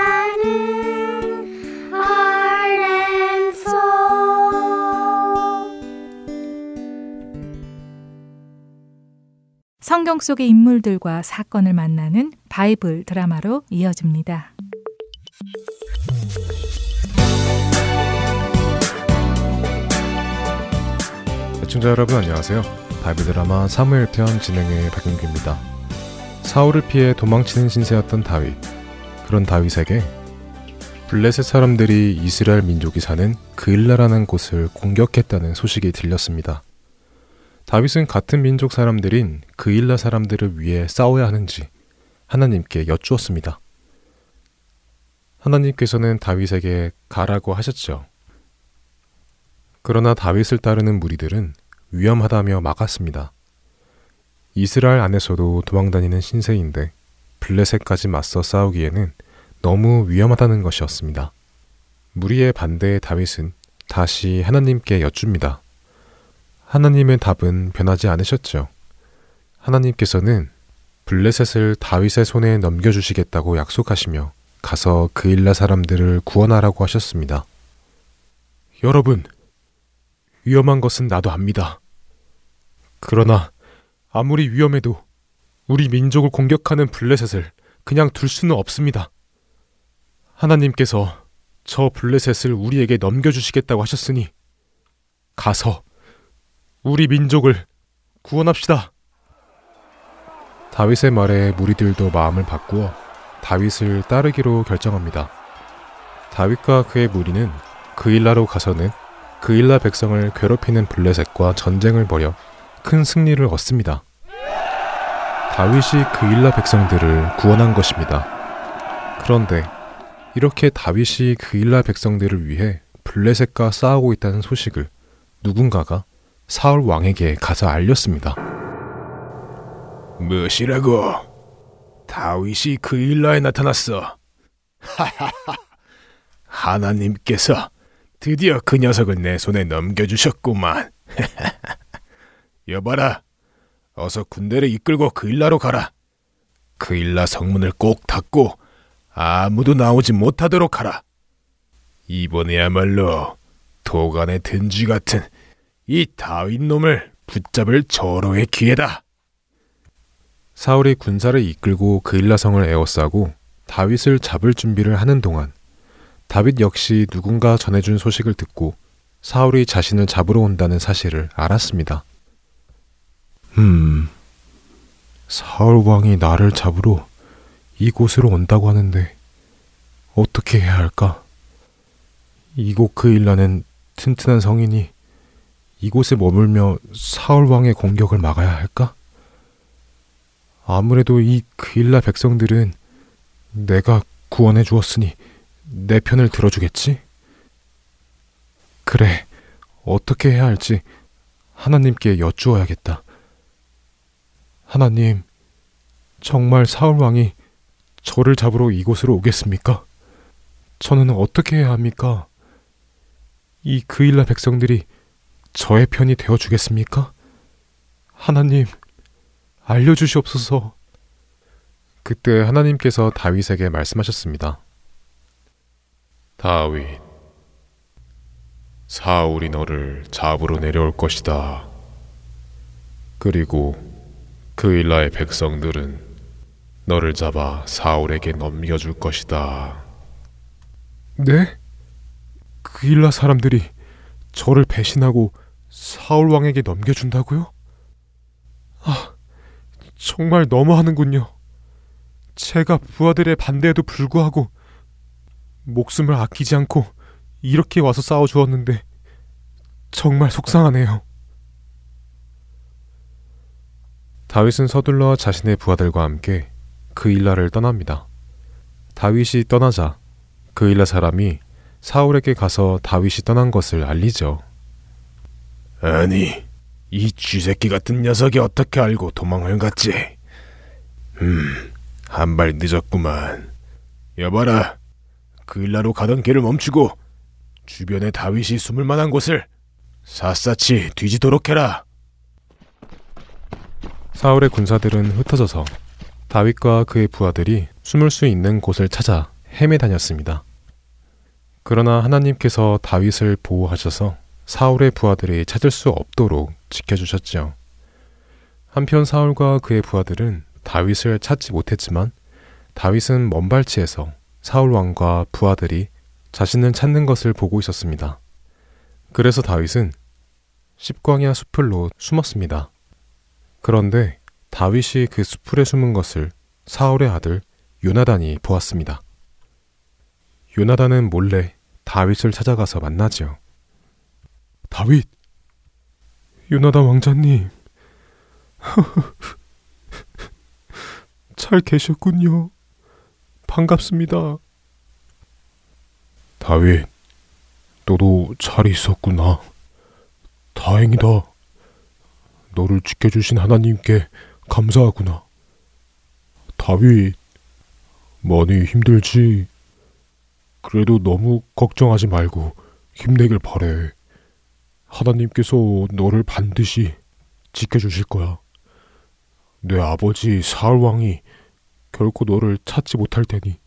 성경 속의 인물들과 사건을 만나는 바이블 드라마로 이어집니다. 시청자 여러분 안녕하세요. 바이블 드라마 사무엘 편 진행의 박윤규입니다. 사울을 피해 도망치는 신세였던 다윗. 그런 다윗에게 블레셋 사람들이 이스라엘 민족이 사는 그일라라는 곳을 공격했다는 소식이 들렸습니다. 다윗은 같은 민족 사람들인 그일라 사람들을 위해 싸워야 하는지 하나님께 여쭈었습니다. 하나님께서는 다윗에게 가라고 하셨죠. 그러나 다윗을 따르는 무리들은 위험하다며 막았습니다. 이스라엘 안에서도 도망다니는 신세인데 블레셋까지 맞서 싸우기에는 너무 위험하다는 것이었습니다. 무리의 반대에 다윗은 다시 하나님께 여쭙니다. 하나님의 답은 변하지 않으셨죠. 하나님께서는 블레셋을 다윗의 손에 넘겨주시겠다고 약속하시며 가서 그일라 사람들을 구원하라고 하셨습니다. 여러분, 위험한 것은 나도 압니다. 그러나 아무리 위험해도 우리 민족을 공격하는 블레셋을 그냥 둘 수는 없습니다. 하나님께서 저 블레셋을 우리에게 넘겨주시겠다고 하셨으니 가서 우리 민족을 구원합시다. 다윗의 말에 무리들도 마음을 바꾸어 다윗을 따르기로 결정합니다. 다윗과 그의 무리는 그일라로 가서는 그일라 백성을 괴롭히는 블레셋과 전쟁을 벌여 큰 승리를 얻습니다. 다윗이 그일라 백성들을 구원한 것입니다. 그런데 이렇게 다윗이 그일라 백성들을 위해 블레셋과 싸우고 있다는 소식을 누군가가 사울 왕에게 가서 알렸습니다. 무엇이라고? 다윗이 그 일라에 나타났어. 하하하. 하나님께서 드디어 그 녀석을 내 손에 넘겨주셨구만. 여봐라. 어서 군대를 이끌고 그 일라로 가라. 그 일라 성문을 꼭 닫고 아무도 나오지 못하도록 하라. 이번에야말로 도간의 든지 같은 이 다윗 놈을 붙잡을 절호의 기회다. 사울이 군사를 이끌고 그일라성을 에워싸고 다윗을 잡을 준비를 하는 동안 다윗 역시 누군가 전해준 소식을 듣고 사울이 자신을 잡으러 온다는 사실을 알았습니다. 음, 사울 왕이 나를 잡으러 이곳으로 온다고 하는데 어떻게 해야 할까? 이곳 그일라는 튼튼한 성인이 이곳에 머물며 사울 왕의 공격을 막아야 할까? 아무래도 이 그일라 백성들은 내가 구원해 주었으니 내 편을 들어주겠지? 그래, 어떻게 해야 할지 하나님께 여쭈어야겠다. 하나님, 정말 사울왕이 저를 잡으러 이곳으로 오겠습니까? 저는 어떻게 해야 합니까? 이 그일라 백성들이 저의 편이 되어 주겠습니까? 하나님, 알려주시옵소서. 그때 하나님께서 다윗에게 말씀하셨습니다. 다윗, 사울이 너를 잡으러 내려올 것이다. 그리고 그 일라의 백성들은 너를 잡아 사울에게 넘겨줄 것이다. 네? 그 일라 사람들이 저를 배신하고 사울 왕에게 넘겨준다고요? 아, 정말 너무하는군요. 제가 부하들의 반대에도 불구하고 목숨을 아끼지 않고 이렇게 와서 싸워 주었는데 정말 속상하네요. 다윗은 서둘러 자신의 부하들과 함께 그 일라를 떠납니다. 다윗이 떠나자 그 일라 사람이 사울에게 가서 다윗이 떠난 것을 알리죠. 아니, 이 쥐새끼 같은 녀석이 어떻게 알고 도망을 갔지? 음, 한 발 늦었구만. 여봐라, 그일라로 가던 길을 멈추고 주변에 다윗이 숨을 만한 곳을 샅샅이 뒤지도록 해라. 사울의 군사들은 흩어져서 다윗과 그의 부하들이 숨을 수 있는 곳을 찾아 헤매 다녔습니다. 그러나 하나님께서 다윗을 보호하셔서 사울의 부하들이 찾을 수 없도록 지켜주셨지요. 한편 사울과 그의 부하들은 다윗을 찾지 못했지만 다윗은 먼 발치에서 사울 왕과 부하들이 자신을 찾는 것을 보고 있었습니다. 그래서 다윗은 십광야 수풀로 숨었습니다. 그런데 다윗이 그 수풀에 숨은 것을 사울의 아들 요나단이 보았습니다. 요나단은 몰래 다윗을 찾아가서 만나지요. 다윗, 요나단 왕자님, 잘 계셨군요. 반갑습니다. 다윗, 너도 잘 있었구나. 다행이다. 너를 지켜주신 하나님께 감사하구나. 다윗, 많이 힘들지? 그래도 너무 걱정하지 말고 힘내길 바래. 하나님께서 너를 반드시 지켜주실 거야. 내 아버지 사울왕이 결코 너를 찾지 못할 테니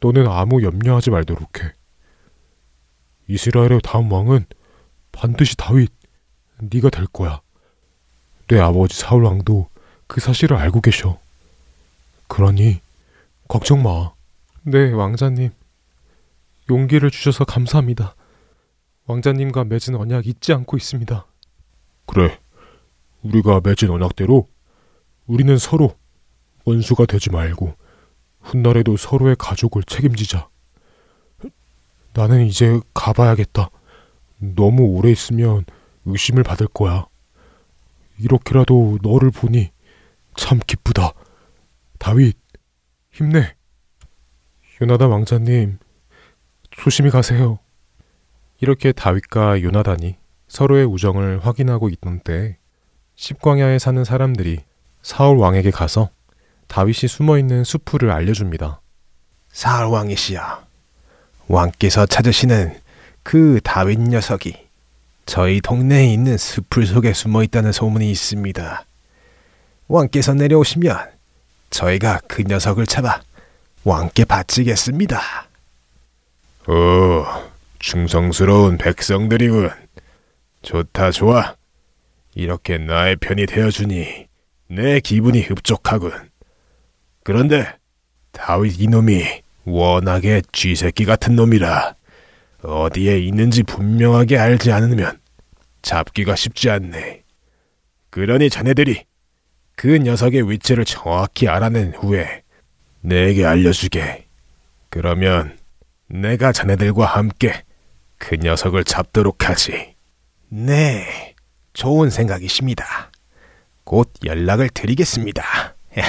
너는 아무 염려하지 말도록 해. 이스라엘의 다음 왕은 반드시 다윗, 네가 될 거야. 내 아버지 사울 왕도 그 사실을 알고 계셔. 그러니 걱정 마. 네, 왕자님. 용기를 주셔서 감사합니다. 왕자님과 맺은 언약 잊지 않고 있습니다. 그래. 우리가 맺은 언약대로 우리는 서로 원수가 되지 말고 훗날에도 서로의 가족을 책임지자. 나는 이제 가봐야겠다. 너무 오래 있으면 의심을 받을 거야. 이렇게라도 너를 보니 참 기쁘다. 다윗, 힘내. 요나단 왕자님, 조심히 가세요. 이렇게 다윗과 요나단이 서로의 우정을 확인하고 있던 때 십광야에 사는 사람들이 사울 왕에게 가서 다윗이 숨어 있는 수풀을 알려줍니다. 사울 왕이시여, 왕께서 찾으시는 그 다윗 녀석이 저희 동네에 있는 숲풀 속에 숨어 있다는 소문이 있습니다. 왕께서 내려오시면 저희가 그 녀석을 잡아 왕께 바치겠습니다. 어, 충성스러운 백성들이군. 좋다, 좋아. 이렇게 나의 편이 되어주니 내 기분이 흡족하군. 그런데 다윗 이놈이 워낙에 쥐새끼 같은 놈이라 어디에 있는지 분명하게 알지 않으면 잡기가 쉽지 않네. 그러니 자네들이 그 녀석의 위치를 정확히 알아낸 후에 내게 알려주게. 그러면 내가 자네들과 함께 그 녀석을 잡도록 하지. 네, 좋은 생각이십니다. 곧 연락을 드리겠습니다.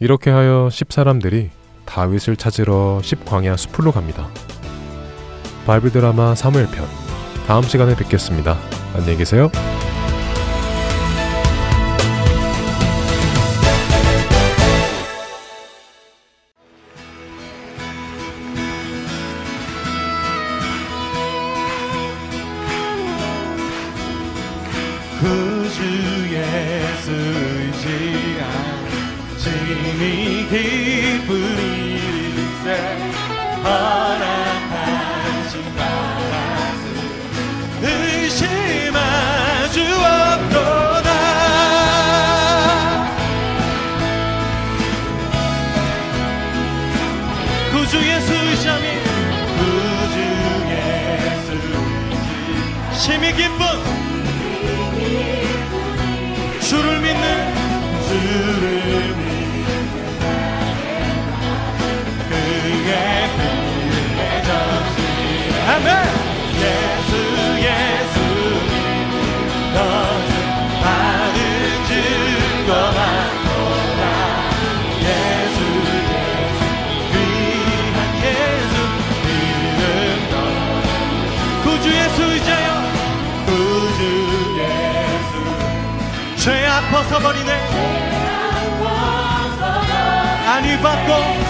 이렇게 하여 십 사람들이 다윗을 찾으러 십 광야 숲으로 갑니다. 바이블 드라마 사무엘편 다음 시간에 뵙겠습니다. 안녕히 계세요. 의지한 진이 기쁜 일일세 죄악 벗어버리네. 안위 받고